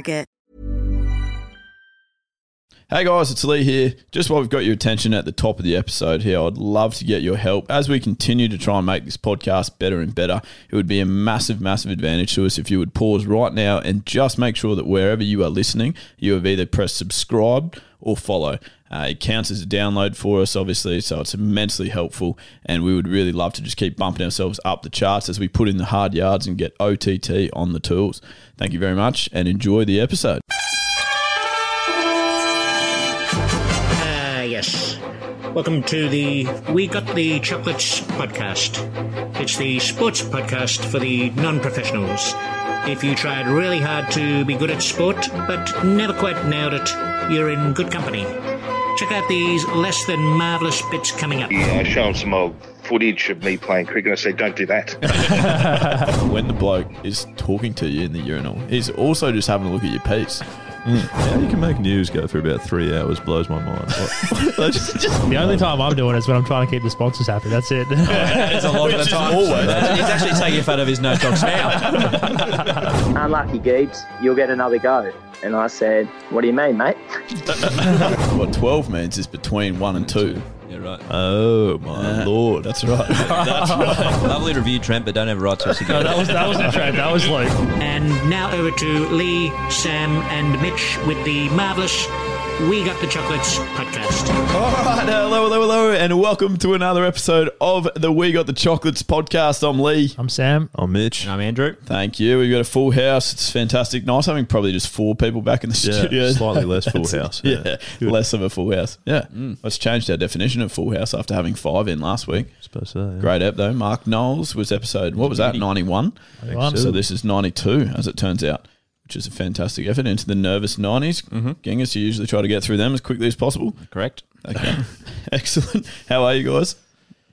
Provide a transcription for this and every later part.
Target. Hey guys, it's Lee here. Just while we've got your attention at the top of the episode here, I'd love to get your help as we continue to try and make this podcast better and better. It would be a massive, massive advantage to us if you would pause right now and just make sure that wherever you are listening, you have either pressed subscribe or follow. Uh, it counts as a download for us, obviously, so it's immensely helpful. And we would really love to just keep bumping ourselves up the charts as we put in the hard yards and get OTT on the tools. Thank you very much and enjoy the episode. Welcome to the We Got the Chocolates podcast. It's the sports podcast for the non professionals. If you tried really hard to be good at sport, but never quite nailed it, you're in good company. Check out these less than marvellous bits coming up. Yeah, I show him some old footage of me playing cricket. And I say, don't do that. when the bloke is talking to you in the urinal, he's also just having a look at your piece. How you can make news go for about three hours blows my mind. What- that's just- The only time I'm doing it is when I'm trying to keep the sponsors happy. That's it. Oh, it's a lot of the time. He's actually taking a photo of his no dogs now. unlucky Gibbs, you'll get another go. And I said, what do you mean, mate? What 12 means is between one and two. Yeah, right. oh my lord! That's right. That's right. Lovely review, Trent, but don't ever write to us no, that was that wasn't Trent. That was like. And now over to Lee, Sam, and Mitch with the marvellous We Got the Chocolates podcast. All right, hello, hello, hello, and welcome to another episode of the We Got the Chocolates podcast. I'm Lee. I'm Sam. I'm Mitch. And I'm Andrew. Thank you. We've got a full house. It's fantastic. Nice having probably just four people back in the Yeah, studio. slightly less full That's- house, Yeah, yeah. less of a full house. Yeah. Mm. Let's change our definition of full house after having five in last week. Suppose so. Yeah. Great ep though. Mark Knowles was episode, what was that, 91? Ninety-one. So this is 92, as it turns out, which is a fantastic effort into the nervous 90s. Mm-hmm. Genghis, you usually try to get through them as quickly as possible. Correct. Okay. Excellent. How are you guys?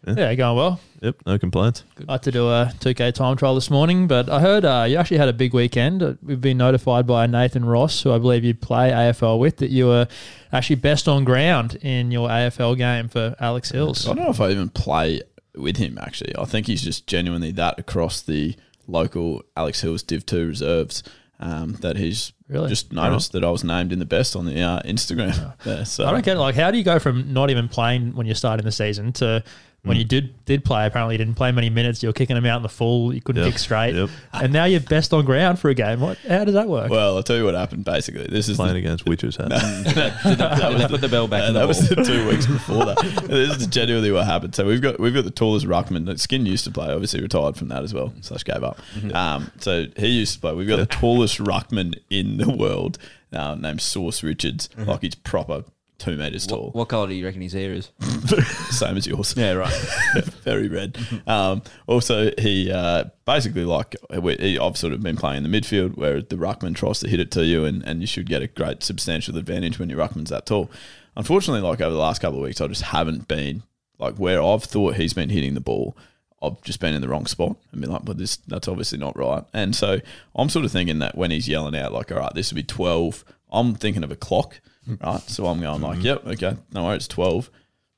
Yeah, going well. Yep, no complaints. I had to do a 2K time trial this morning, but I heard uh, you actually had a big weekend. Uh, We've been notified by Nathan Ross, who I believe you play AFL with, that you were actually best on ground in your AFL game for Alex Hills. I don't know if I even play with him, actually. I think he's just genuinely that across the local Alex Hills Div 2 reserves um, that he's Really? just noticed that I was named in the best on the uh, Instagram. there. So I don't get it. Like, how do you go from not even playing when you're starting the season to when you did did play? Apparently, you didn't play many minutes. You were kicking them out in the full. You couldn't Yep, kick straight, yep. and now you're best on ground for a game. What? How does that work? Well, I'll tell you what happened basically. This is Playing the, against witches. Huh? that Put the bell back Uh, in the that was wall. the two weeks before that. this is genuinely what happened. So we've got we've got the tallest ruckman. that Skin used to play. Obviously retired from that as well. Slash gave up. Um, so he used to play. We've got the tallest ruckman in the world uh, named Sauce Richards. Like he's proper two meters tall. What, what colour do you reckon his hair is? Same as yours. Yeah, right. very red. Um, also, he uh, basically like we- he, I've sort of been playing in the midfield where the ruckman tries to hit it to you, and, and you should get a great substantial advantage when your ruckman's that tall. Unfortunately, like over the last couple of weeks, I just haven't been like where I've thought he's been hitting the ball. I've just been in the wrong spot and been like, but this that's obviously not right. And so I'm sort of thinking that when he's yelling out like, all right, this would be 12. I'm thinking of a clock, right? So I'm going like, mm-hmm. yep, okay, no worries, it's 12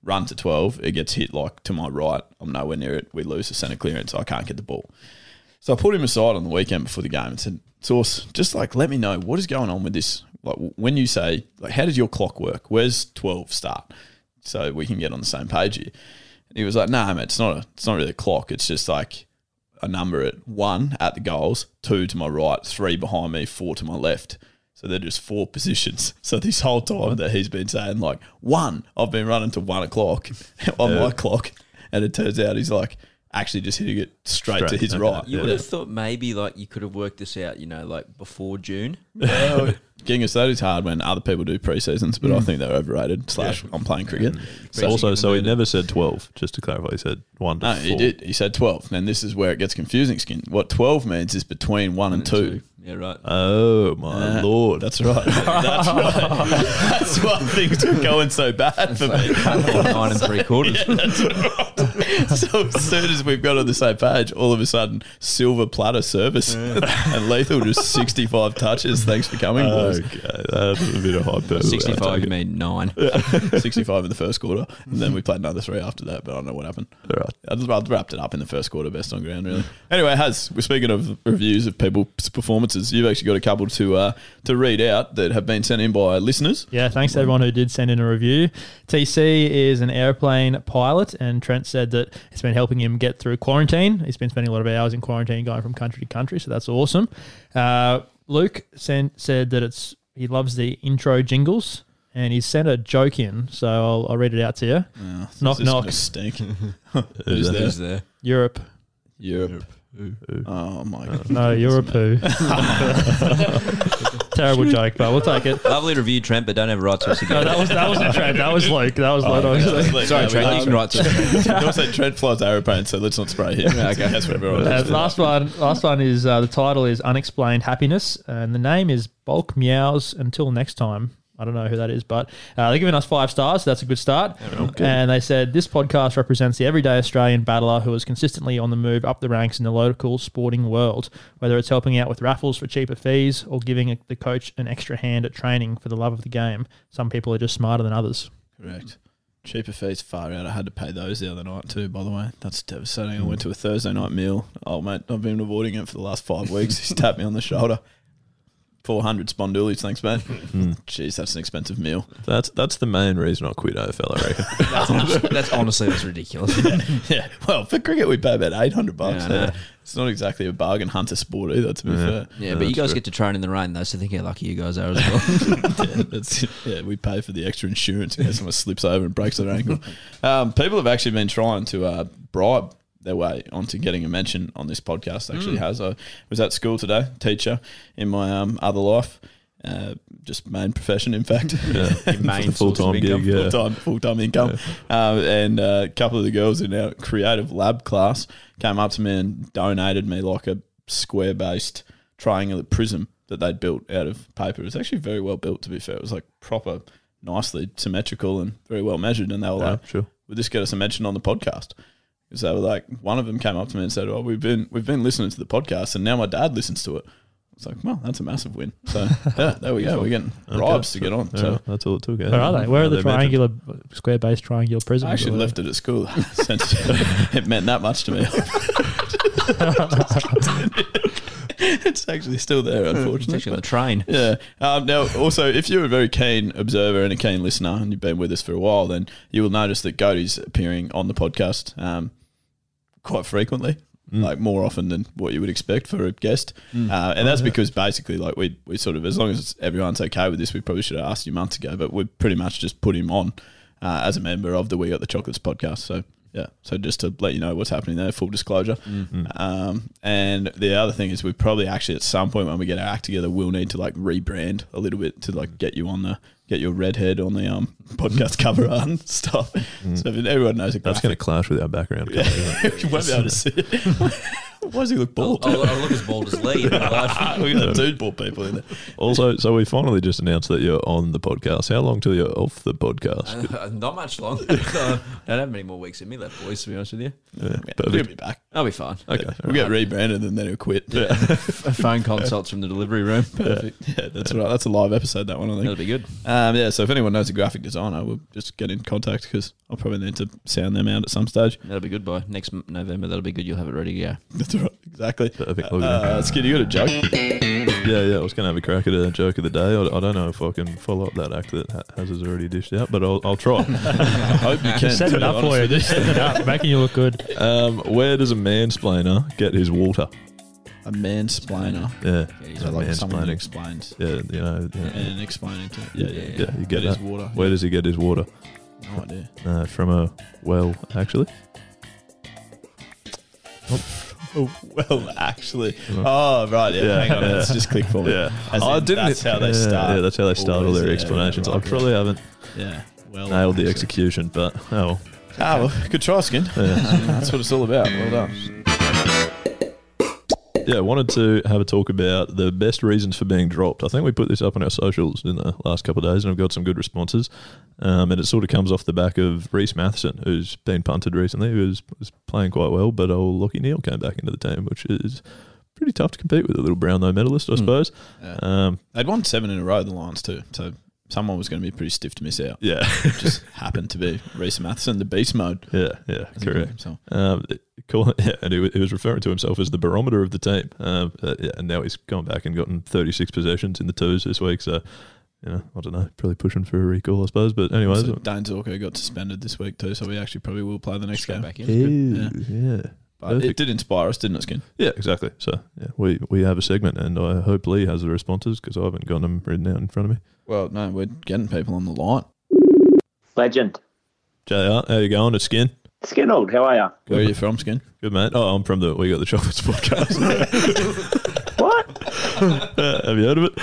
run to 12, it gets hit like to my right. I'm nowhere near it. We lose the centre clearance. I can't get the ball. So I put him aside on the weekend before the game and said, Source, just like let me know what is going on with this. Like when you say, like, how does your clock work? Where's 12 start? So we can get on the same page here. And he was like, nah, mate, it's not a, it's not really a clock. It's just like a number at one at the goals, two to my right, three behind me, four to my left. So they're just four positions. So this whole time that he's been saying like one, I've been running to one o'clock on Yeah. my clock, and it turns out he's like actually just hitting it straight, to his okay. right. You Yeah. would have thought maybe like you could have worked this out, you know, like before June. Well, Genghis, that is hard when other people do pre-seasons, but I mm. think they're overrated. Slash, I'm playing cricket. So also, so he never said 12, just to clarify. He said 1 to No, 4. he did. He said 12. And this is where it gets confusing, Skin. What 12 means is between 1 and 2. Yeah, right. Oh, my Uh, lord. That's right. That's right. That's why things were going so bad for me. Nine and three quarters. so as soon as we've got on the same page, all of a sudden, silver platter service and lethal just 65 touches. Thanks for coming, boys. Okay, that's a bit of hyperbole. I 65, take you mean nine. 65 in the first quarter. And then we played another three after that, but I don't know what happened. All right. I just I wrapped it up in the first quarter, best on ground, really. Anyway, Has, we're speaking of reviews of people's performances. You've actually got a couple to uh, to read out that have been sent in by listeners. Yeah, thanks to everyone who did send in a review. TC is an airplane pilot, and Trent said that it's been helping him get through quarantine. He's been spending a lot of hours in quarantine going from country to country, so that's awesome. Uh, Luke sent, said that it's he loves the intro jingles, and he sent a joke in, so I'll, I'll read it out to you. knock, knock. gonna Stink. Who's there? Who's there? Europe. Europe. Oh my god. No, Europe who? Terrible joke, but we'll take it. Lovely review, Trent, but don't ever write to us No, again. that was that wasn't Trent. That was Luke. That was Luke. obviously. Sorry, Trent, you can write to us. He also Trent flies aeroplane, so let's not spray him. okay, that's what everyone Uh, last one. Last one is uh, the title is Unexplained Happiness, and the name is Bulk Meows. Until next time, I don't know who that is, but uh, they're giving us five stars. So that's a good start. And they said this podcast represents the everyday Australian battler who is consistently on the move up the ranks in the local sporting world. Whether it's helping out with raffles for cheaper fees or giving the coach an extra hand at training for the love of the game, some people are just smarter than others. Correct. Cheaper fees far out. I had to pay those the other night too. By the way, that's devastating. I went to a Thursday night meal. Oh mate, I've been avoiding it for the last five weeks. He's tapped me on the shoulder. Four hundred spondoolies, thanks, mate. Jeez, that's an expensive meal. That's that's the main reason I quit AFL, I reckon. That's, honestly, that's honestly that's ridiculous. Yeah, well, for cricket we pay about eight hundred bucks. Yeah, I know. Yeah. It's not exactly a bargain hunter sport either. To be fair, Yeah, but you guys get to train in the rain though, so think how lucky you guys are as well. yeah, that's, yeah, we pay for the extra insurance in case someone slips over and breaks their ankle. Um, people have actually been trying to uh, bribe their way onto getting a mention on this podcast. Actually, has I was at school today, teacher in my um, other life, uh, just main profession, in fact. main full time income. gig, yeah. full time full time income. Um, and uh, a couple of the girls in our creative lab class came up to me and donated me like a square based triangular prism that they'd built out of paper. It was actually very well built, to be fair. It was like proper, nicely symmetrical and very well measured. And they were Yeah, like, sure. "Would this get us a mention on the podcast?" Because they were like, one of them came up to me and said, "Well, we've been we've been listening to the podcast, and now my dad listens to it." It's like, well, that's a massive win. So yeah, there we go. We're getting bribes to get on. Yeah, So that's all it took. eh? Where are they? Where are the They're mentioned. triangular, square based triangular prisms? I actually Or- left it at school since it meant that much to me. it's actually still there, It's unfortunately. actually on the train. Yeah. Um, now, also, if you're a very keen observer and a keen listener, and you've been with us for a while, then you will notice that Goaty's appearing on the podcast um, quite frequently, like more often than what you would expect for a guest. Uh, and that's because basically, like we we sort of, as long as everyone's okay with this, we probably should have asked you months ago, but we pretty much just put him on uh, as a member of the We Got the Chocolates podcast. So. Yeah, so just to let you know what's happening there, full disclosure. Um, and the other thing is, we probably actually at some point when we get our act together, we'll need to like rebrand a little bit to like get you on the get your redhead on the um podcast cover art and stuff. So everyone knows a That's going to clash with our background. colour, isn't you won't be able to see it. Why does he look bald? I'll, I'll look as bald as Lee. in real life. we got two bald people in there. Also, so we finally just announced that you're on the podcast. How long till you're off the podcast? Uh, not much longer. I don't have many more weeks in me left, boys, to be honest with you. Yeah, We'll be back. I'll be fine. Okay, We'll get rebranded and then he'll quit. Yeah, Phone consults from the delivery room. perfect. Yeah, that's right. That's a live episode. That one, I think. That'll be good. Um, yeah. So if anyone knows a graphic designer, we'll just get in contact because I'll probably need to sound them out at some stage. That'll be good by next November. That'll be good. You'll have it ready to go. That's right. Exactly. Perfect. Look at Uh, Skid, you got a joke? Yeah, yeah. I was going to have a crack at a joke of the day. I, I don't know if I can follow up that act that Ha- Has has already dished out, but I'll, I'll try. I hope you can. Set to it up for honest you. Just set it up, making you look good. um, where does a mansplainer get his water? A mansplainer. Yeah, he's So a like someone who mansplaining. explains. Yeah, you know. yeah. And explaining to yeah, yeah, Yeah, you get his that. water. Where does he get his water? No idea. Uh, from a well, actually. Oh, well, actually. Oh, right. Yeah. Hang on. Let's just click for me. Yeah, As I in, didn't. That's how they start. Yeah, that's how they start all Always, their yeah, explanations. yeah, I right, probably haven't Yeah. Well, nailed the actually. execution, but oh, well. Ah, well, good try, Skin. Yeah. that's what it's all about. Well done. Yeah, I wanted to have a talk about the best reasons for being dropped. I think we put this up on our socials in the last couple of days, and I've got some good responses. Um, and it sort of comes off the back of Rhys Mathieson, who's been punted recently, who was, playing quite well, but old Lachie Neale came back into the team, which is pretty tough to compete with a little Brownlow medalist, I suppose. Yeah. Um, They'd won seven in a row, the Lions, too. So someone was going to be pretty stiff to miss out. yeah, Just happened to be Rhys Mathieson, the beast mode. yeah, yeah, as he called correct. himself. Um, cool. Yeah, and he, he was referring to himself as the barometer of the team. Um, uh, yeah, and now he's gone back and gotten 36 possessions in the twos this week. So, you know, I don't know, probably pushing for a recall, I suppose. But anyways, So Dayne Zorko got suspended this week, too. So we actually probably will play the next Straight game. back in. yeah, yeah, But it did inspire us, didn't it, Skin? yeah, exactly. So, yeah, we we have a segment, and I hope Lee has the responses because I haven't got them written out in front of me. Well, no, we're getting people on the line. Legend. JR, how you going? It's Skin. Skin old, how are you? Where are you from, Skin? Good mate. Oh, I'm from the We Got the Chocolates podcast. What? Uh, have you heard of it?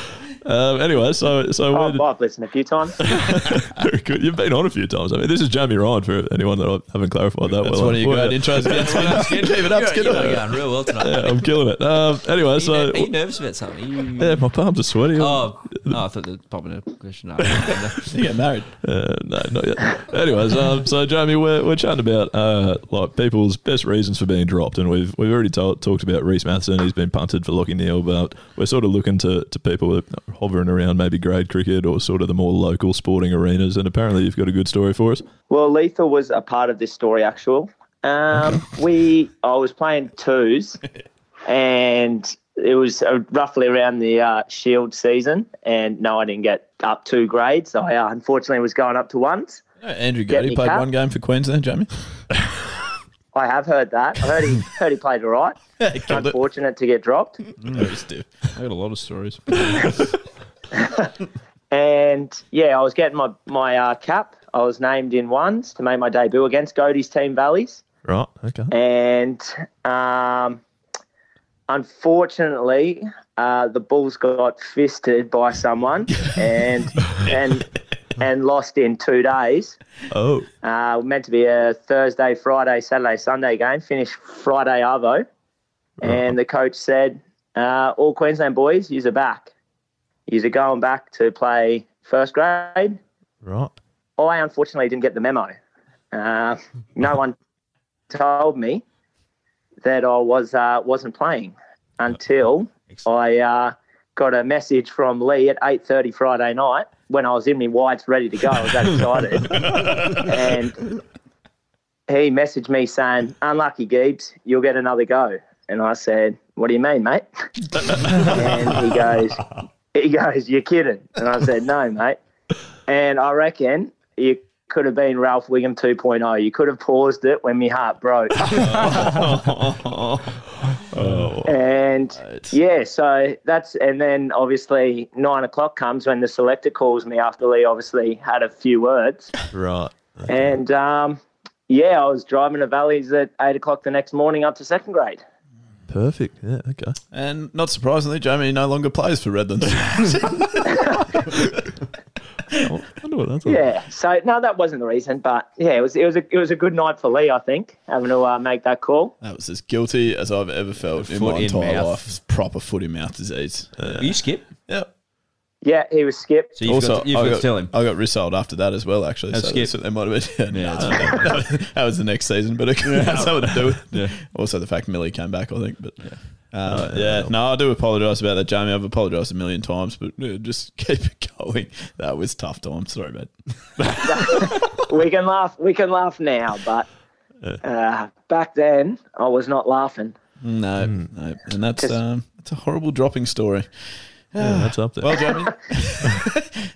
Um, anyway, so so where Oh, did- I've listened a few times. Very good. You've been on a few times. I mean, this is Jamie Ryan for anyone that I haven't clarified that That's well. one of your Well, great intros again, Skin. Skin, keep it up, You're, you're going real well tonight. Yeah, I'm killing it. Um, anyway, Are you, so ner- are you nervous about something? You, yeah, my palms are sweaty. Oh, oh, I thought the popping a question. No, no. You get married. Uh, no, not yet. Anyways, um, so Jamie, we're, we're chatting about uh, like people's best reasons for being dropped, and we've we've already told, talked about Rhys Mathieson. He's been punted for Lachie Neale, but we're sort of looking to, to people that are hovering around maybe grade cricket or sort of the more local sporting arenas. And apparently, you've got a good story for us. Well, Lethal was a part of this story, actual. Um, we, I was playing twos, and it was uh, roughly around the uh, Shield season. And no, I didn't get up two grades. I uh, unfortunately was going up to ones. Andrew Get Goody played cap. one game for Queensland, Jamie. I have heard that. I heard he heard he played all right. killed it. Unfortunate to get dropped. Stiff. I got a lot of stories. And yeah, I was getting my my uh, cap. I was named in ones to make my debut against Godey's team Valleys. Right. Okay. and um, unfortunately, uh, the Bulls got fisted by someone and and and lost in two days. Oh. Uh, meant to be a Thursday, Friday, Saturday, Sunday game. Finished Friday arvo, and the coach said, uh, "All Queensland boys, you're back. You're going back to play first grade." Right. I unfortunately didn't get the memo. Uh, no one told me that I was uh, wasn't playing until I uh, got a message from Lee at eight thirty Friday night when I was in my whites ready to go. I was that excited, and he messaged me saying, "Unlucky Gibbs, you'll get another go." And I said, "What do you mean, mate?" and he goes, "He goes, you're kidding." And I said, "No, mate." And I reckon you could have been Ralph Wiggum 2.0. You could have paused it when my heart broke. and yeah, so that's and then obviously nine o'clock comes when the selector calls me after Lee obviously had a few words. Right. And um, yeah, I was driving to Valleys at eight o'clock the next morning up to second grade. Perfect. Yeah. Okay. And not surprisingly, Jamie no longer plays for Redlands. I wonder what that's all Yeah, so no, that wasn't the reason, but yeah, it was it was a it was a good night for Lee, I think, having to uh, make that call. that was as guilty as I've ever felt in my in entire mouth. life. It's proper foot in mouth disease. Were you skip? Yep. Yeah, he was skipped. So you've also, got to, you've I, got got, to tell him. I got rissoled after that as well, actually. Oh, so skip. that's what they might have been. Yeah, Yeah, no, that, was, that was the next season, but it had something to do with Yeah. Also, the fact Millie came back, I think. But uh, yeah, no, I do apologise about that, Jamie. I've apologised a million times, but yeah, just keep it going. That was tough time. Sorry, mate. we can laugh. We can laugh now, but uh, back then I was not laughing. No, no, and that's um, that's a horrible dropping story. Yeah, that's up there. Well, Jamie,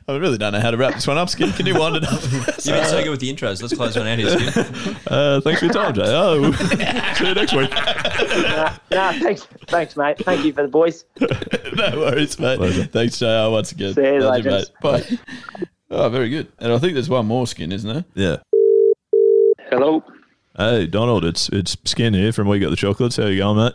I really don't know how to wrap this one up. Skin, can you wind it up? You've been so good with the intros. Let's close one out here, Skip. Uh, thanks for your time, Jay. Oh, see you next week. nah, nah, thanks, thanks, mate. Thank you for the boys. no worries, mate. Thanks, JR, once again. See you, Love legends. mate. Bye. oh, very good. And I think there's one more skin, isn't there? Yeah. Hello. Hey, Donald, it's it's Skin here from We Got the Chocolates. How you going, mate?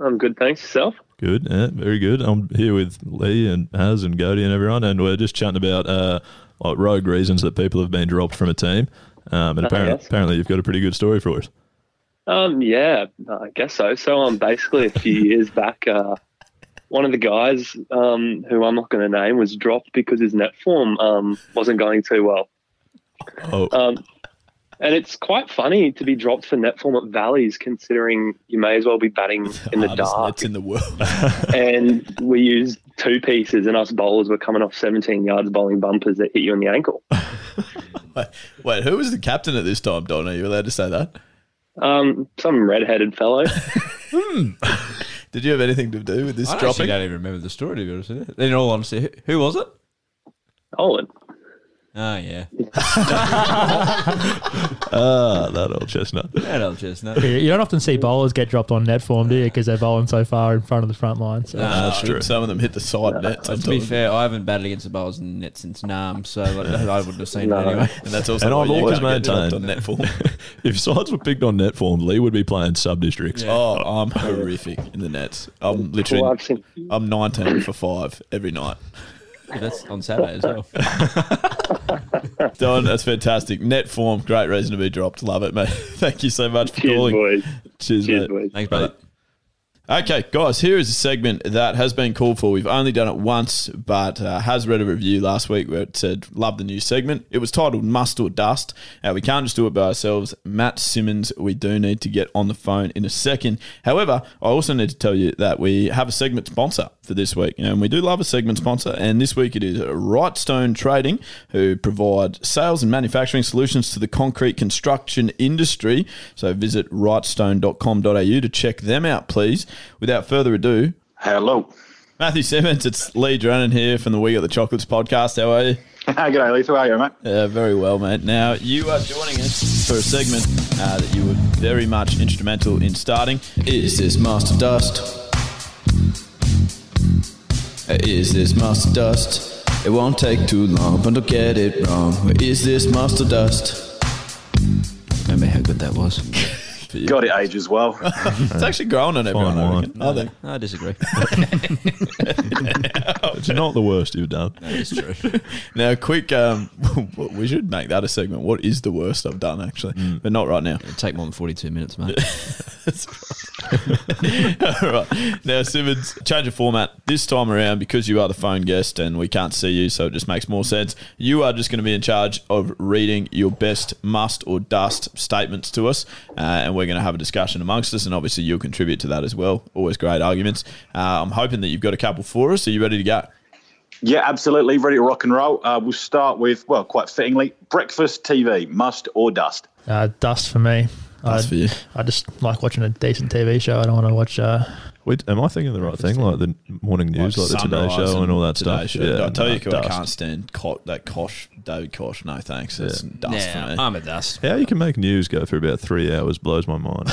I'm good, thanks. Yourself? Good, yeah, very good. I'm here with Lee and Haz and Cody and everyone, and we're just chatting about uh, like rogue reasons that people have been dropped from a team. Um, and Oh, apparently, yes. apparently, you've got a pretty good story for us. Um, yeah, I guess so. So, um, basically, a few years back, uh, one of the guys, um, who I'm not going to name, was dropped because his net form um, wasn't going too well. Oh, Um, and it's quite funny to be dropped for net form at Valleys, considering you may as well be batting in the dark. nets in the world. and we used two pieces, and us bowlers were coming off 17 yards bowling bumpers that hit you in the ankle. wait, wait, who was the captain at this time, Don? Are you allowed to say that? Um, some red-headed fellow. hmm. Did you have anything to do with this dropping? I actually dropping? don't even remember the story, to be honest with you. In all honesty, who, who was it? Owen. Oh, yeah. ah, that old chestnut. That old chestnut. You don't often see bowlers get dropped on net form, do you? Because they're bowling so far in front of the front line. So. Nah, That's true. Some of them hit the side net. To be sometimes. fair, I haven't batted against the bowlers in the net since Nam, so like, I wouldn't have seen No. it anyway. And that's also And I've always can't get dropped maintained- on net form. if sides were picked on net form, Lee would be playing sub districts. Oh, I'm horrific in the nets. I'm literally, Well, I've seen, I'm 19 for five every night. That's on Saturday as well. Don, that's fantastic. Net form, great reason to be dropped. Love it, mate. Thank you so much for cheers, calling. boys. Cheers, Cheers, mate. boys. Thanks, brother. Okay, guys, here is a segment that has been called for. We've only done it once, but uh, has read a review last week where it said, Love the new segment. It was titled Must or Dust. Uh, we can't just do it by ourselves. Matt Simmons, we do need to get on the phone in a second. However, I also need to tell you that we have a segment sponsor for this week, and we do love a segment sponsor. And this week it is Rightstone Trading, who provide sales and manufacturing solutions to the concrete construction industry. So visit rightstone.com.au to check them out, please. Without further ado, Hello. Matthew Simmons, it's Lee Drennan here from the We Got the Chocolates podcast. How are you? G'day, Lisa. How are you, mate? Yeah, very well, mate. Now, you are joining us for a segment uh, that you were very much instrumental in starting. Is this Master Dust? Uh, Is this Master Dust? It won't take too long, but don't get it wrong. Is this Master Dust? Remember how good that was? Got it age as well. It's actually growing on everyone, I wine. reckon. I think. I disagree. It's not the worst you've done. That is true. Now, quick, um, we should make that a segment. What is the worst I've done, actually? But not right now. It'd take more than 42 minutes, mate. All right. Now, Simmons, change of format. This time around, because you are the phone guest and we can't see you, so it just makes more sense. You are just going to be in charge of reading your best must or dust statements to us. Uh, and we're going to have a discussion amongst us. And obviously, you'll contribute to that as well. Always great arguments. Uh, I'm hoping that you've got a couple for us. Are you ready to go? yeah, absolutely. Ready to rock and roll. Uh, we'll start with, well, quite fittingly, breakfast TV, must or dust. Uh, dust for me. That's I, for you. I just like watching a decent TV show. I don't want to watch. Uh, Wait, am I thinking the right thing? Like the morning news, like, the Today Show and all that Today stuff? Show. I tell no, you, I can't stand co- that Koch, David Koch. No, thanks. It's dust for me. I'm a dust. How you can make news go for about three hours blows my mind.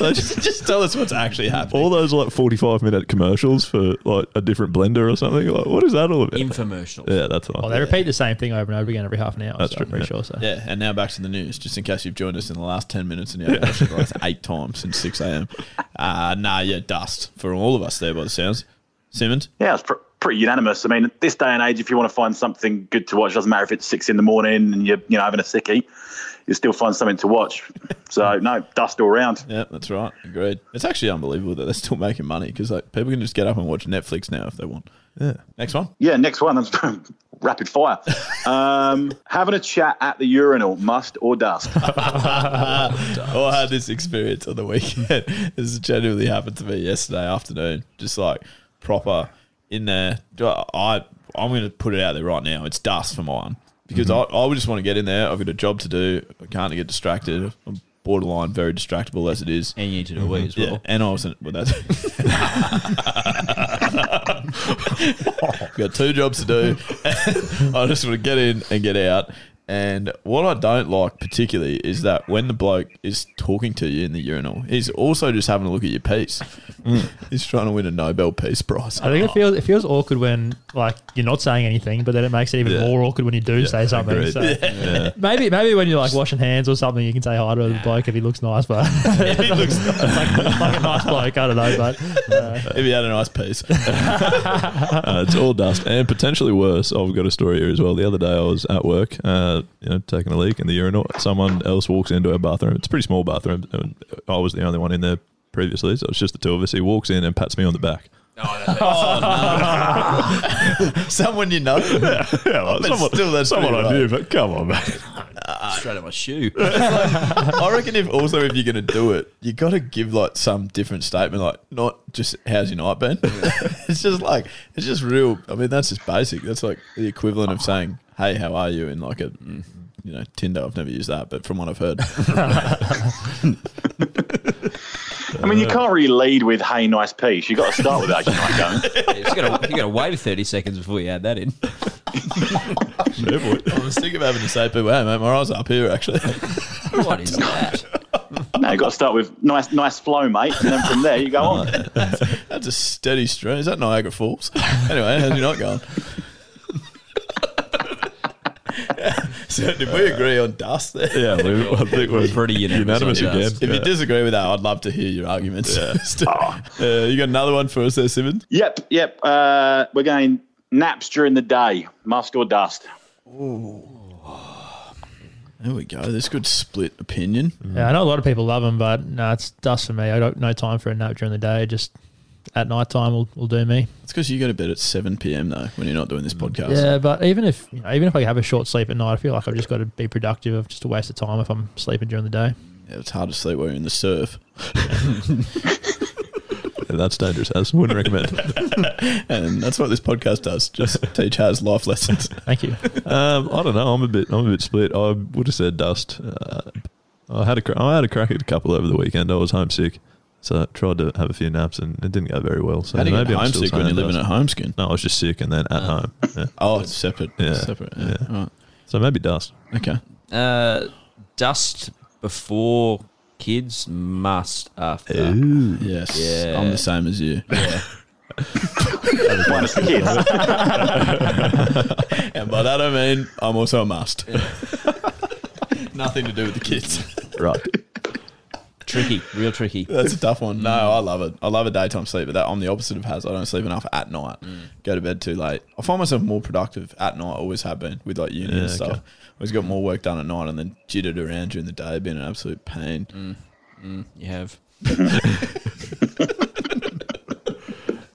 Like, just- just tell us what's actually happening. all those like forty-five minute commercials for like a different blender or something. Like, what is that all about? Infomercials. yeah, that's what. well, they repeat the same thing over and over again every half an hour. That's so I'm pretty yeah. sure. So Yeah, and now back to the news, just in case you've joined us in the last 10 minutes and you've watched it like eight times since 6 a.m. Uh, nah, yeah, dust for all of us there by the sounds. Simmons? Yeah, it's pr- pretty unanimous. I mean, this day and age, if you want to find something good to watch, doesn't matter if it's six in the morning and you're, you know, having a sickie, you still find something to watch. So, no, dust all round. Yeah, that's right. Agreed. It's actually unbelievable that they're still making money because like, people can just get up and watch Netflix now if they want. Yeah. Next one. Yeah, next one. That's rapid fire. Um, having a chat at the urinal, must or dust? Oh, I had this experience on the weekend. this genuinely happened to me yesterday afternoon. Just like proper in there. I I'm going to put it out there right now. It's dust for mine because I, I would just want to get in there. I've got a job to do. I can't get distracted. I'm borderline very distractable as it is. And you need to do a wee as Yeah, and I wasn't. Well, that's got two jobs to do. I just want to get in and get out. And what I don't like particularly is that when the bloke is talking to you in the urinal, he's also just having a look at your piece. He's trying to win a Nobel Peace Prize. I think it feels it feels awkward when like you're not saying anything, but then it makes it even Yeah. more awkward when you do say something. agreed. So Yeah. maybe maybe when you're like washing hands or something, you can say hi to the bloke if he looks nice. But he looks like, like a nice bloke. I don't know, but uh, if he had a nice piece. uh, it's all dust and potentially worse. I've got a story here as well. The other day I was at work, uh, you know, taking a leak in the urinal. Someone else walks into our bathroom. It's a pretty small bathroom. and I was the only one in there previously, so it's just the two of us. He walks in and pats me on the back. Oh no! Someone you know. yeah, well, But still, that's someone pretty I knew, but come on, man. Straight out my shoe. I reckon if also if you're gonna do it, you got to give like some different statement, like not just "How's your night been?" it's just like it's just real. I mean, that's just basic. That's like the equivalent of saying "Hey, how are you?" in like a mm, you know Tinder. I've never used that, but from what I've heard, I mean, you can't really lead with "Hey, nice piece." You got to start with "How's your night you got to you got to wait 30 seconds before you add that in. I was thinking of having to say, "People, hey mate, my eyes are up here actually." What is that? No, you got to start with "Nice, nice flow, mate," and then from there you go on. That's a steady stream. Is that Niagara Falls? Anyway, how's your night going? so did we agree on dust there? Yeah, we, I think we're Pretty unanimous unanimous again. dust. If you disagree with that, I'd love to hear your arguments. Still. uh, you got another one for us there, Simmons? Yep, yep. Uh, we're going naps during the day, must or dust. There we go. This could split opinion. yeah, I know a lot of people love them, but no, it's dust for me. I don't no time for a nap during the day. Just at night time will, will do me. It's because you go to bed at 7 p.m. though when you're not doing this podcast. Yeah, but even if you know, even if I have a short sleep at night, I feel like I've just got to be productive. Of just a waste of time if I'm sleeping during the day. Yeah, it's hard to sleep while you're in the surf. Yeah, that's dangerous. As wouldn't recommend. And that's what this podcast does. Just teach Has life lessons. Thank you. Um, I don't know. I'm a bit. I'm a bit split. I would have said dust. Uh, I had a. cra- I had a crack at a couple over the weekend. I was homesick, so I tried to have a few naps, and it didn't go very well. So How do you maybe get I'm still homesick when you're living at home skin? No, I was just sick, and then at home. Yeah. Oh, it's separate. Yeah. Separate. Yeah. Yeah. Right. So maybe dust. Okay. Uh, dust before kids, must after. Yes. Yeah. I'm the same as you. Yeah. Minus the kids. And by that I mean I'm also a must. Nothing to do with the kids. Right. Tricky, real tricky. That's a tough one. No, I love it. I love a daytime sleep, but that I'm the opposite of Has. I don't sleep enough at night. Mm. Go to bed too late. I find myself more productive at night. Always have been with like uni Yeah, and stuff. okay. Always got more work done at night, and then jittered around during the day, been an absolute pain. Mm. Mm. You have.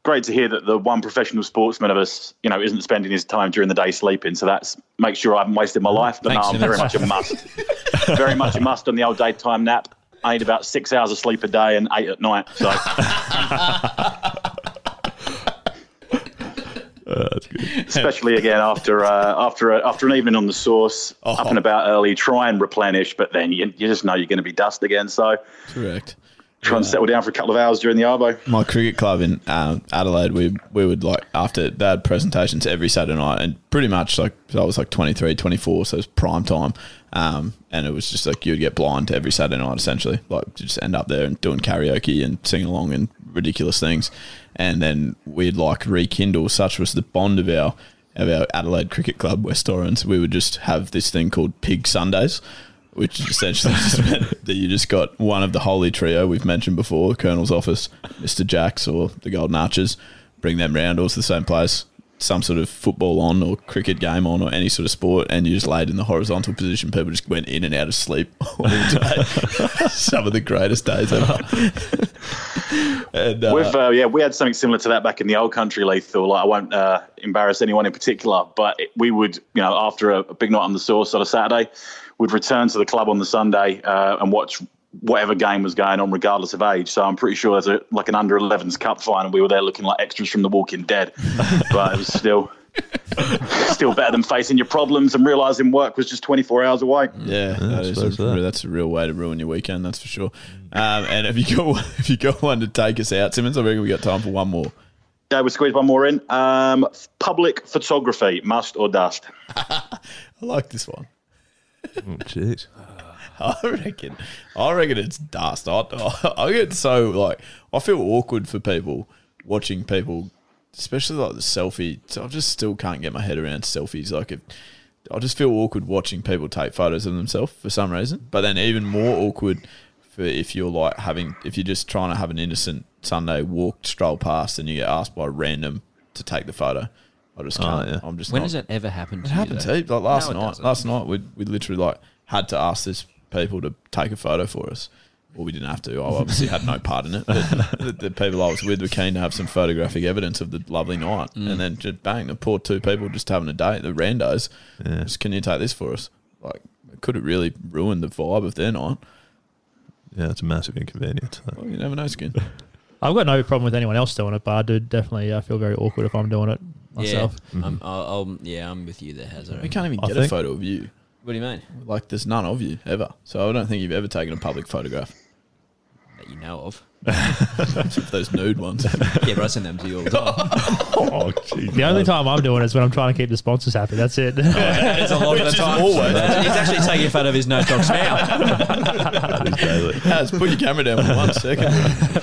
Great to hear that the one professional sportsman of us, you know, isn't spending his time during the day sleeping. So that's make sure I haven't wasted my life. But Thanks, no, I'm very much a must. very much a must on the old daytime nap. I need about six hours of sleep a day and eight at night. So Uh, that's good. especially again after uh, after a, after an evening on the sauce, up and about early, try and replenish. But then you, you just know you're going to be dust again. So Correct. Try and settle down for a couple of hours during the arvo. My cricket club in um, Adelaide, we we would like after they had presentations every Saturday night, and pretty much like I was like 23, 24, so it was prime time. Um, and it was just like you'd get blind to every Saturday night essentially. Like just end up there and doing karaoke and singing along and ridiculous things. And then we'd like rekindle. Such was the bond of our of our Adelaide Cricket Club, West Torrens. We would just have this thing called Pig Sundays, which essentially just meant that you just got one of the holy trio we've mentioned before, Colonel's office, Mr. Jacks, or the Golden Archers. Bring them round, all to the same place. Some sort of football on, or cricket game on, or any sort of sport, and you just laid in the horizontal position. People just went in and out of sleep all day. Some of the greatest days ever. and, uh, We've uh, yeah, we had something similar to that back in the old country, lethal. Like I won't uh, embarrass anyone in particular, but we would, you know, after a, a big night on the sauce on a Saturday, would return to the club on the Sunday uh, and watch whatever game was going on, regardless of age. So I'm pretty sure there's a like an under 11s cup final. We were there looking like extras from The Walking Dead, but it was still. Still better than facing your problems and realizing work was just 24 hours away. Yeah, that I is suppose a, that. that's a real way to ruin your weekend. That's for sure. Um, and if you got if you got one to take us out, Simmons, I reckon we got time for one more. Yeah, we squeeze one more in. Um, public photography, must or dust? I like this one. Oh, jeez. I reckon. I reckon it's dust. I, I get so like I feel awkward for people watching people, especially like the selfie. I just still can't get my head around selfies. Like if, I just feel awkward watching people take photos of themselves for some reason. But then even more awkward for if you're like having if you're just trying to have an innocent Sunday walk stroll past and you get asked by random to take the photo. I just Oh, can't. yeah. I'm just When not, has that ever happened? it to happened you, to though? like last No, night. Last night we we literally like had to ask this people to take a photo for us. Well, we didn't have to. I obviously had no part in it. But the, the people I was with were keen to have some photographic evidence of the lovely night, Mm. and then just bang, the poor two people just having a date, the randos. Yeah. Just, can you take this for us? Like, could have really ruined the vibe of their night. Yeah, it's a massive inconvenience. Well, you never know, skin. I've got no problem with anyone else doing it, but I do definitely uh, feel very awkward if I'm doing it myself. Yeah, I'm, I'll, I'll, yeah, I'm with you there, Hazard. We can't even I get a photo of you. What do you mean? Like, there's none of you ever. So I don't think you've ever taken a public photograph. That you know of? Except for those nude ones. yeah, but I send them to you all the time. oh, jeez. The only time I'm doing it is when I'm trying to keep the sponsors happy. That's it. It's a lot of the time. always. He's actually taking a photo of his no dogs now. That is daily. Haz, put your camera down for one second.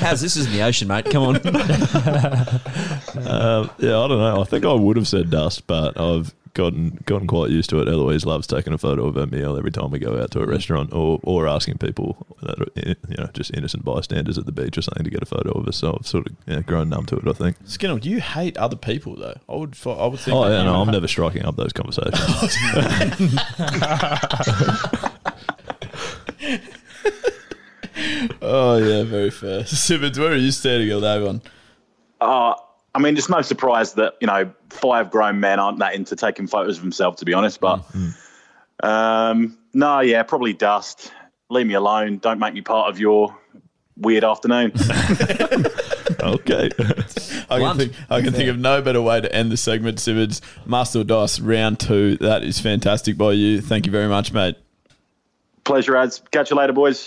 Haz, this is in the ocean, mate. Come on. Um, yeah, I don't know. I think I would have said dust, but I've gotten gotten quite used to it. Eloise loves taking a photo of her meal every time we go out to a restaurant, or or asking people that are you know just innocent bystanders at the beach or something to get a photo of us. So I've sort of yeah, grown numb to it. I think. Skinner, do you hate other people though? I would. I would think. Oh yeah, no, I'm never striking up those conversations. Oh yeah, very fair. Simmons, where are you standing on that one? Uh, I mean, it's no surprise that you know five grown men aren't that into taking photos of themselves, to be honest. But um, no, yeah, probably dust. Leave me alone. Don't make me part of your weird afternoon. okay. I can think. I can think of no better way to end the segment. Simmons, Master or Dice, round two. That is fantastic by you. Thank you very much, mate. Pleasure, ads. Catch you later, boys.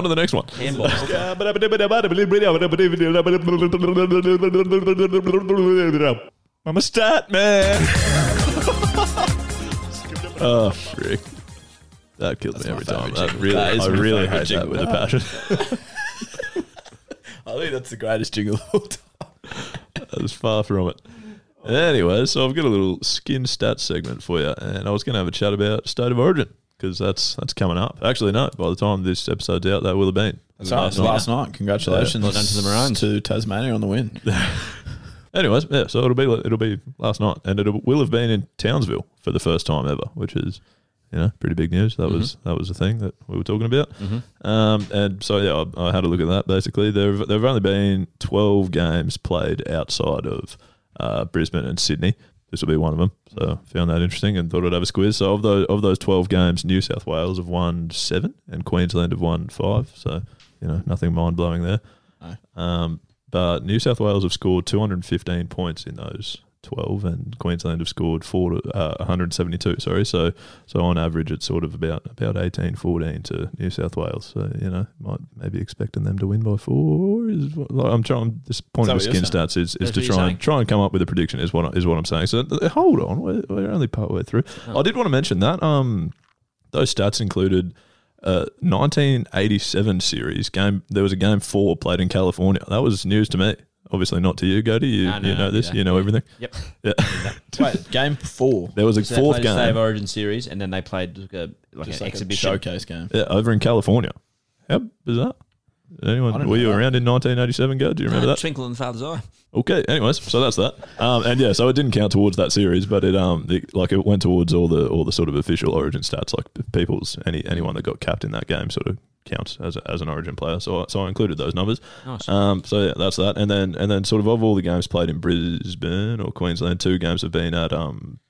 On to the next one. I'm a stat man. oh frick! That kills me every time. That really, That is I really hate that with a passion. I think that's the greatest jingle of all time. I was far from it. Anyway, so I've got a little skin stats segment for you, and I was going to have a chat about state of origin because that's that's coming up. Actually, no, by the time this episode's out, that will have been. That's right. Last night. Congratulations. Well done to the Maroons. To Tasmania on the win. Anyways, yeah, so it'll be it'll be last night, and it will have been in Townsville for the first time ever, which is you know pretty big news. That was that was the thing that we were talking about. Um, and so yeah, I, I had a look at that. Basically, there there have only been twelve games played outside of uh, Brisbane and Sydney. This will be one of them. So found that interesting and thought I'd have a squiz. So of those of those twelve games, New South Wales have won seven and Queensland have won five. So you know nothing mind blowing there. Um, but New South Wales have scored 215 points in those 12, and Queensland have scored four, uh, 172. Sorry, so so on average, it's sort of about about 18, 14 to New South Wales. So you know, might maybe expecting them to win by four. Is what, like, I'm trying. This point Is of the skin stats is, is That's to try and try and come up with a prediction. Is what is what I'm saying. So hold on, we're, we're only part way through. Oh. I did want to mention that um those stats included uh, 1987 series game. There was a game four played in California. That was news to me. Obviously not to you, Cody. You, No, no, you know no, this. yeah. You know everything. Yep. Yeah. Wait, game four. There was a So fourth played a State of. Origin series, and then they played like, a, like an like a exhibition showcase game. Yeah, over in California. How bizarre. Anyone? Were you that. around in 1987? Go. Do you remember that? Twinkle in the Father's Eye. Okay. Anyways, so that's that. Um, and yeah, so it didn't count towards that series, but it um it, like it went towards all the all the sort of official Origin stats, like people's any anyone that got capped in that game sort of counts as, a, as an Origin player. So I- so I included those numbers. Nice. Um, so yeah, that's that. And then and then sort of of all the games played in Brisbane or Queensland, two games have been at um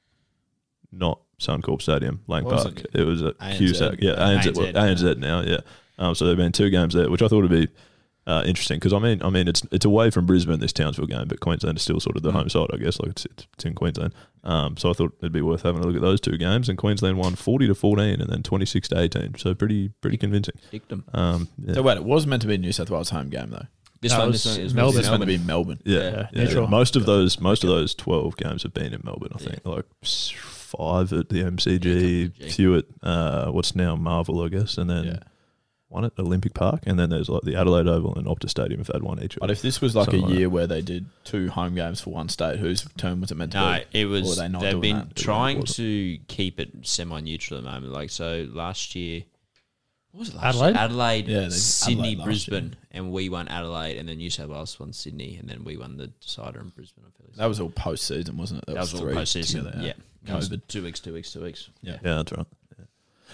not Suncorp Stadium, Lang What was Park. it? It was at ANZ. QSAC. Yeah, ANZ, ANZ, well, ANZ now. Yeah. Um, so there've been two games there, which I thought would be uh, interesting because I mean, I mean, it's it's away from Brisbane this Townsville game, but Queensland is still sort of the home side, I guess. Like it's, it's in Queensland. Um, so I thought it'd be worth having a look at those two games. And Queensland won forty to fourteen, and then twenty six to eighteen. So pretty pretty convincing. Dictum. Um, yeah. So wait, it was meant to be New South Wales home game though. This No, one it this was one is Melbourne. It's meant to be Melbourne. Yeah, Yeah, yeah, neutral. Most of those, most of those twelve games have been in Melbourne. I think like five at the MCG, MCG. few at uh, what's now Marvel, I guess, and then Yeah. One at Olympic Park, and then there's like the Adelaide Oval and Optus Stadium have had one each. But if this was like a Something like year where they did two home games for one state, whose term was it meant to No, be? it was. they not they've been that? trying to keep it semi-neutral at the moment. Like so, last year, what was it? Last Adelaide? year? Adelaide, Yeah, Sydney, Adelaide last Brisbane, and we won Adelaide, and then New South Wales won Sydney, and then we won the decider in Brisbane. I feel That was all post season, wasn't it? that was all three post-season. together, Yeah, That was COVID. two weeks, two weeks, two weeks. Yeah. Yeah, that's right. Yeah.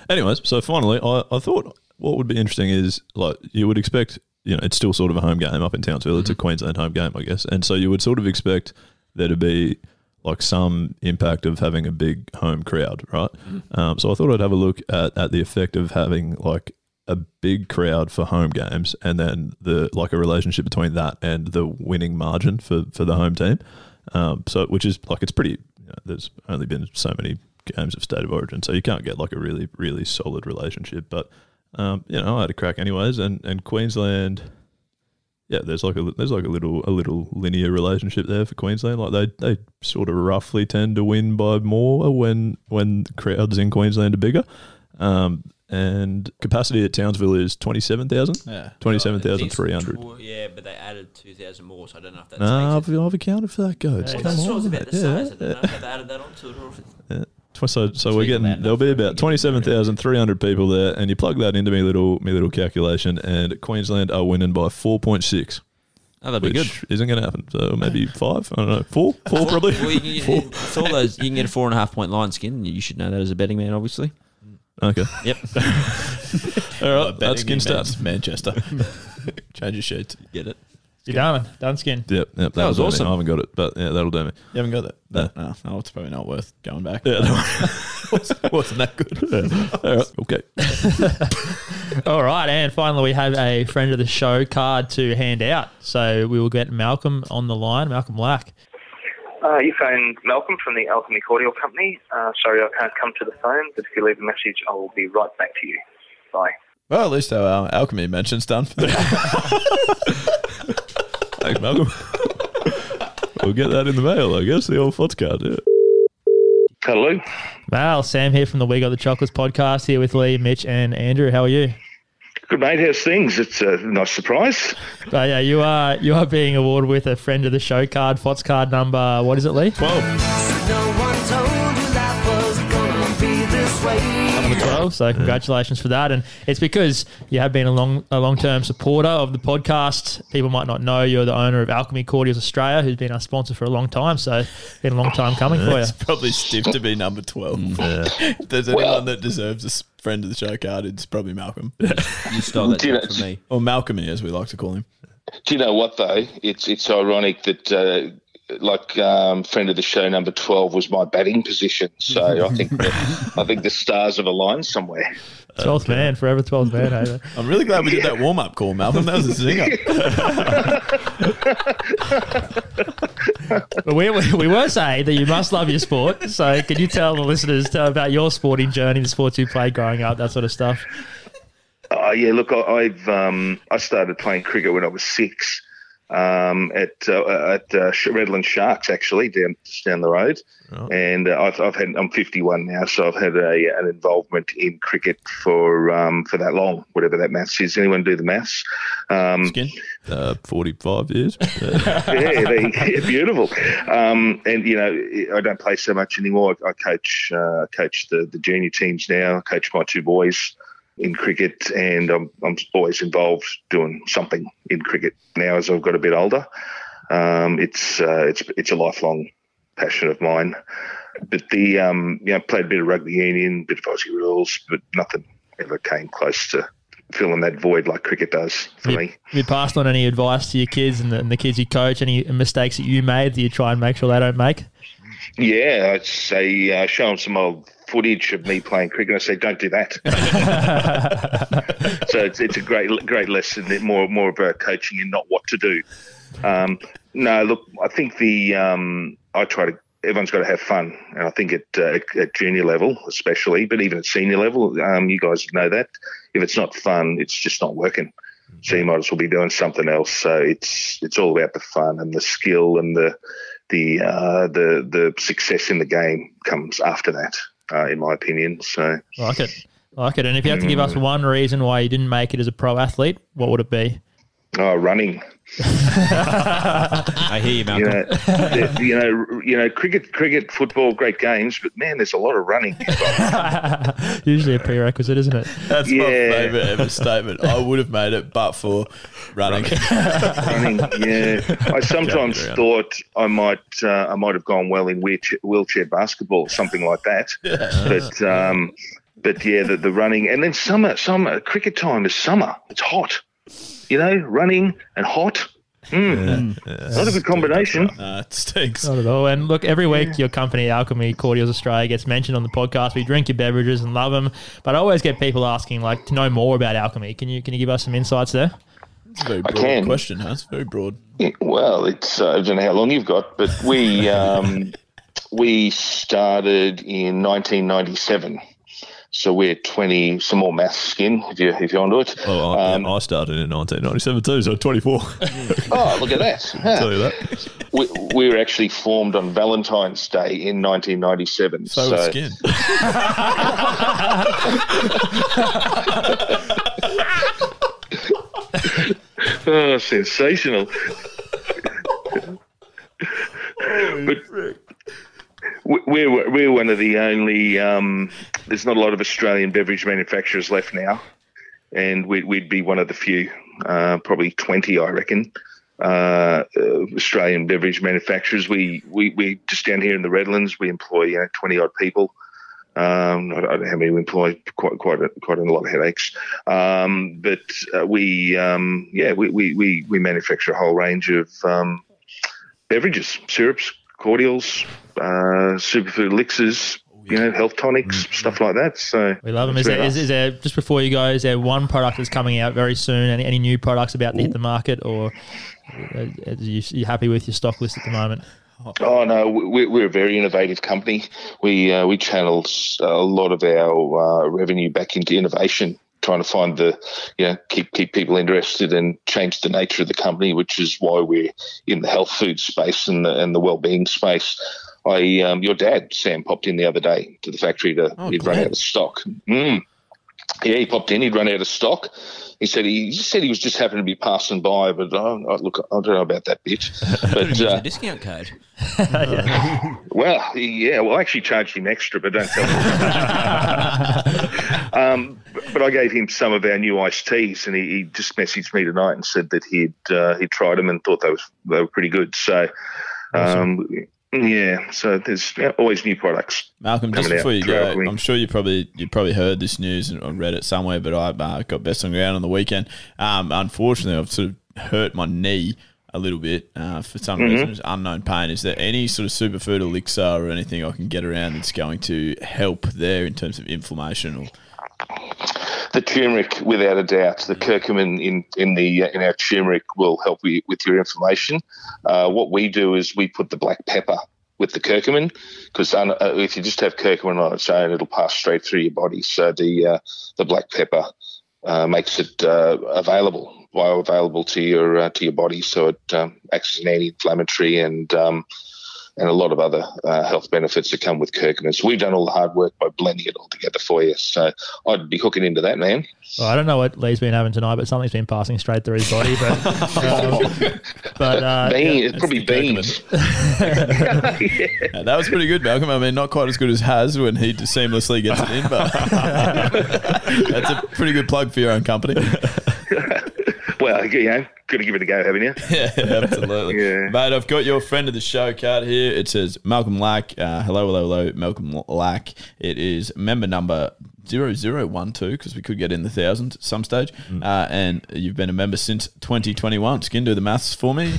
Anyways, so finally, I, I thought what would be interesting is like you would expect, you know, it's still sort of a home game up in Townsville. It's a Queensland home game, I guess, and so you would sort of expect there to be like some impact of having a big home crowd, right? Um, so I thought I'd have a look at, at the effect of having like a big crowd for home games, and then the like a relationship between that and the winning margin for for the home team. Um, so which is like it's pretty. You know, there's only been so many games of state of origin, so you can't get like a really really solid relationship. But um, you know, I had a crack anyways, and and Queensland. Yeah, there's like a there's like a little a little linear relationship there for Queensland. Like they they sort of roughly tend to win by more when when the crowds in Queensland are bigger. Um, and capacity at Townsville is twenty seven thousand. Yeah. Twenty seven thousand three hundred. Yeah, but they added two thousand more, so I don't know if that's. Nah, I've, I've accounted for that, Goats. Yeah, Come that's what I was on, about to yeah, say. I don't know if they added that onto it or if it's Yeah. Tw- So, so we're getting there'll be enough for about twenty seven thousand three hundred people there, and you plug that into me little me little calculation, and Queensland are winning by four point six. Oh, that'd be which good. isn't going to happen. So maybe five. I don't know. Four. Four probably. Well, you can get, Four. it's all those. You can get a four and a half point line skin. You should know that as a betting man, obviously. Okay. Yep. All right. That's skin betting stats. Manchester. Change your sheets. Get it. You done, done skin. Yep. Yep. That was that'll do me. awesome. I haven't got it, but yeah, that'll do me. You haven't got it? No. No, no, it's probably not worth going back. Yeah. no. wasn't, wasn't that good? All right. Okay. All right, and finally we have a friend of the show card to hand out. So we will get Malcolm on the line, Malcolm Lack. Uh, you phoned Malcolm from the Alchemy Cordial Company. Uh, sorry I can't come to the phone, but if you leave a message, I will be right back to you. Bye. Well, at least our uh, alchemy mention's done for the Thanks, Malcolm. we'll get that in the mail, I guess. The old FOTS card. Yeah. Hello. Mal, Sam here from the We Got the Chocolates podcast here with Lee, Mitch, and Andrew. How are you? Good mate, how's things? It's a nice surprise. But yeah, you are you are being awarded with a friend of the show card, FOTS card number. What is it, Lee? Twelve. Number twelve. So congratulations for that, and it's because you have been a long a long term supporter of the podcast. People might not know you're the owner of Alchemy Cordials Australia, who's been our sponsor for a long time. So it's been a long time coming for you. It's probably stiff to be number 12. if there's anyone that deserves a friend of the show card, it's probably Malcolm. You stole that you from me. or Malcolmy, as we like to call him. Do you know what though? It's it's ironic that uh, like um, friend of the show number twelve was my batting position. So I think that, I think the stars have aligned somewhere. Twelfth man, forever twelfth man. Hey? I'm really glad we did that warm up call, Malcolm. That was a zinger. But we, we, we were saying that you must love your sport. So can you tell the listeners about your sporting journey, the sports you played growing up, that sort of stuff? Oh yeah, look, I, I've um, I started playing cricket when I was six. Um, at uh, at uh, Redland Sharks actually down just down the road, and uh, I've, I've had I'm 51 now, so I've had a, an involvement in cricket for um, for that long, whatever that maths is. Anyone do the maths? Um? Uh, 45 years. yeah, they, yeah, beautiful. Um, and you know, I don't play so much anymore. I coach uh, coach the, the junior teams now. I coach my two boys in cricket, and I'm I'm always involved doing something in cricket now as I've got a bit older. Um, it's uh, it's it's a lifelong passion of mine. But the um, you know, played a bit of rugby union, bit of Aussie rules, but nothing ever came close to filling that void like cricket does for me. have you passed on any advice to your kids and the, and the kids you coach? Any mistakes that you made that you try and make sure they don't make? Yeah, I'd say uh, show them some old footage of me playing cricket. And I say, don't do that. so it's, it's a great great lesson. More more about coaching and not what to do. Um, no, look, I think the um, I try to. Everyone's got to have fun, and I think at, uh, at junior level, especially, but even at senior level, um, you guys know that if it's not fun, it's just not working. So you might as well be doing something else. So it's it's all about the fun and the skill and the the uh, the the success in the game comes after that, uh, in my opinion. So I like it. Like it. And if you had to give us one reason why you didn't make it as a pro athlete, what would it be? Oh, running. I hear you, You know, you know, you know, cricket, cricket, football, great games, but man, there's a lot of running. Usually a prerequisite, isn't it? That's my favourite ever statement. I would have made it, but for running. running, yeah. I sometimes Jumping thought I might, uh, I might have gone well in wheelchair, wheelchair basketball, something like that. But, um, but yeah, the, the running, and then summer, summer cricket time is summer. It's hot, you know, running and hot. Mm. Not a good combination. Uh, it stinks. Not at all. And look, every week your company, Alchemy Cordials Australia, gets mentioned on the podcast. We drink your beverages and love them, but I always get people asking like to know more about Alchemy. Can you can you give us some insights there? It's a very I broad can. question, huh? It's very broad. Yeah, well, it's uh, I don't know how long you've got, but we um, we started in 1997. So we're 20, some more maths skin if you if you're onto it. Well, I, yeah, I started in 1997 too, so 24. Oh, look at that! Tell you that. We, we were actually formed on Valentine's Day in 1997. So was skin. oh, sensational! but we- we're we're one of the only. Um, there's not a lot of Australian beverage manufacturers left now, and we'd, we'd be one of the few. Uh, probably 20, I reckon. Uh, uh, Australian beverage manufacturers. We, we we just down here in the Redlands, we employ you know 20 odd people. Um, I don't know how many we employ. Quite quite a, quite a lot of headaches. Um, but uh, we um, yeah we, we, we, we manufacture a whole range of um, beverages, syrups, cordials, uh, superfood elixirs, you know, health tonics, stuff like that. So We love them. Is it's there, is, there just before you go? Is there one product that's coming out very soon? Any, any new products about to hit the market, or uh, are you, you happy with your stock list at the moment? Oh no, we- we're a very innovative company. We uh, we channel a lot of our uh, revenue back into innovation, trying to find the, you know, keep keep people interested and change the nature of the company, which is why we're in the health food space and the and the well-being space. I um, your dad Sam popped in the other day to the factory to Oh, he'd run out of stock. Mm. Yeah, he popped in. He'd run out of stock. He said he, he just said he was just happened to be passing by, but oh, oh, look, I don't know about that bit. But Use uh, the discount code. well, yeah, well, I actually charged him extra, but don't tell him. um, but, but I gave him some of our new iced teas, and he, he just messaged me tonight and said that he'd uh, he tried them and thought they was they were pretty good. So, um, yeah, so there's always new products. Malcolm, just before you go. I'm sure you probably you probably heard this news and read it somewhere, but I uh, got best on ground on the weekend. Um, unfortunately, I've sort of hurt my knee a little bit uh, for some Mhm. reason. It's unknown pain. Is there any sort of superfood elixir or anything I can get around that's going to help there in terms of inflammation? Or The turmeric, without a doubt, the curcumin in in the uh, in our turmeric will help you with your inflammation. Uh, what we do is we put the black pepper with the curcumin because uh, if you just have curcumin on its own, it'll pass straight through your body. So the uh, the black pepper uh, makes it uh, available bioavailable to your uh, to your body, so it um, acts as an anti-inflammatory and um, and a lot of other uh, health benefits that come with curcumin. So we've done all the hard work by blending it all together for you. So I'd be hooking into that, man. Well, I don't know what Lee's been having tonight, but something's been passing straight through his body. But, um, but uh, Bean, yeah. it's probably beans. Yeah, that was pretty good, Malcolm. I mean, not quite as good as Has when he seamlessly gets it in, but that's a pretty good plug for your own company. Well, you know, got to give it a go, haven't you? Yeah, absolutely. Yeah. Mate, I've got your friend of the show card here. It says Malcolm Lack. Uh, hello, hello, hello, Malcolm Lack. It is member number 0012 because we could get in the thousands at some stage. Mm. Uh, and you've been a member since 2021. Skin, do the maths for me.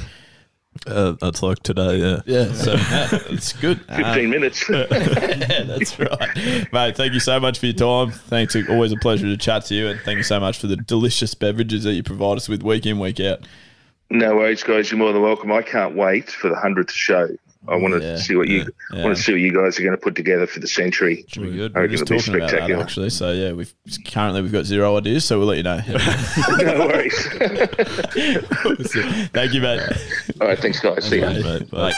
Uh, that's like today, yeah. Yeah, so yeah, it's good. 15 minutes. yeah, that's right. Mate, thank you so much for your time. Thanks. Always a pleasure to chat to you. And thank you so much for the delicious beverages that you provide us with week in, week out. No worries, guys. You're more than welcome. I can't wait for the hundredth show. I want to Yeah, see what you yeah, I want to see what you guys are going to put together for the century. Should be good. I We're just talking about that actually. So yeah, we've currently we've got zero ideas, so we'll let you know. no worries. Thank you, mate. All right, thanks, guys. See you. Mate, bye.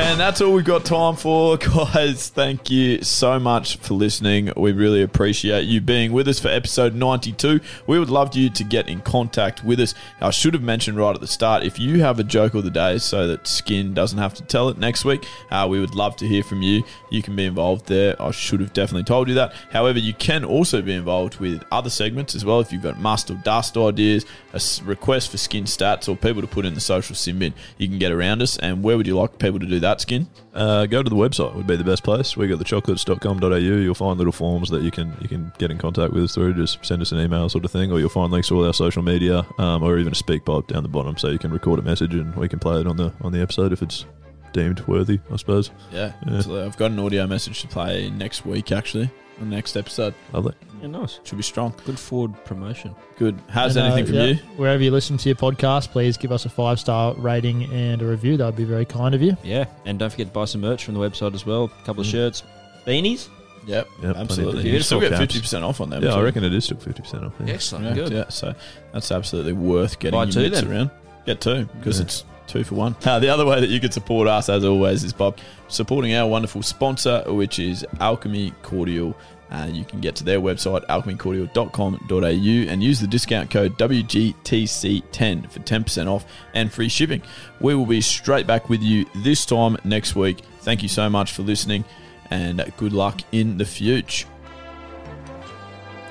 And that's all we've got time for, guys. Thank you so much for listening. We really appreciate you being with us for episode 92. We would love you to get in contact with us. I should have mentioned right at the start if you have a joke of the day so that Skin doesn't have to tell it next week, uh, we would love to hear from you. You can be involved there. I should have definitely told you that. However, you can also be involved with other segments as well. If you've got must or dust ideas, a request for Skin stats, or people to put in the social sin bin, you can get around us. And where would you like people to do that, Skin? Uh, go to the website would be the best place. We got thechocolates.com.au. You'll find little forms that you can you can get in contact with us through. Just send us an email sort of thing, or you'll find links to all our social media, um, or even a SpeakPipe down the bottom, so you can record a message and we can play it on the on the episode if it's deemed worthy, I suppose. Yeah, absolutely. I've got an audio message to play next week, actually, the next episode. Lovely. Yeah, nice. Should be strong. Good forward promotion. Good. How's And, uh, anything from yeah, you? Wherever you listen to your podcast, please give us a five star rating and a review. That would be very kind of you. Yeah, and don't forget to buy some merch from the website as well. A couple of shirts, beanies. Yep, Yep, absolutely. plenty You of still get fifty percent off on them. Yeah, I too. reckon it is still fifty percent off. Yeah. Excellent, Yeah, good. yeah, so that's absolutely worth getting Buy your two mitts then. around. Get two because Yeah. it's two for one. Uh, the other way that you can support us, as always, is by supporting our wonderful sponsor, which is Alchemy Cordial. Uh, you can get to their website, alchemycordial.com.au, and use the discount code WGTC10 for 10% off and free shipping. We will be straight back with you this time next week. Thank you so much for listening, and good luck in the future.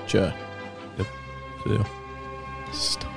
Sure. Yep. See ya. Stops.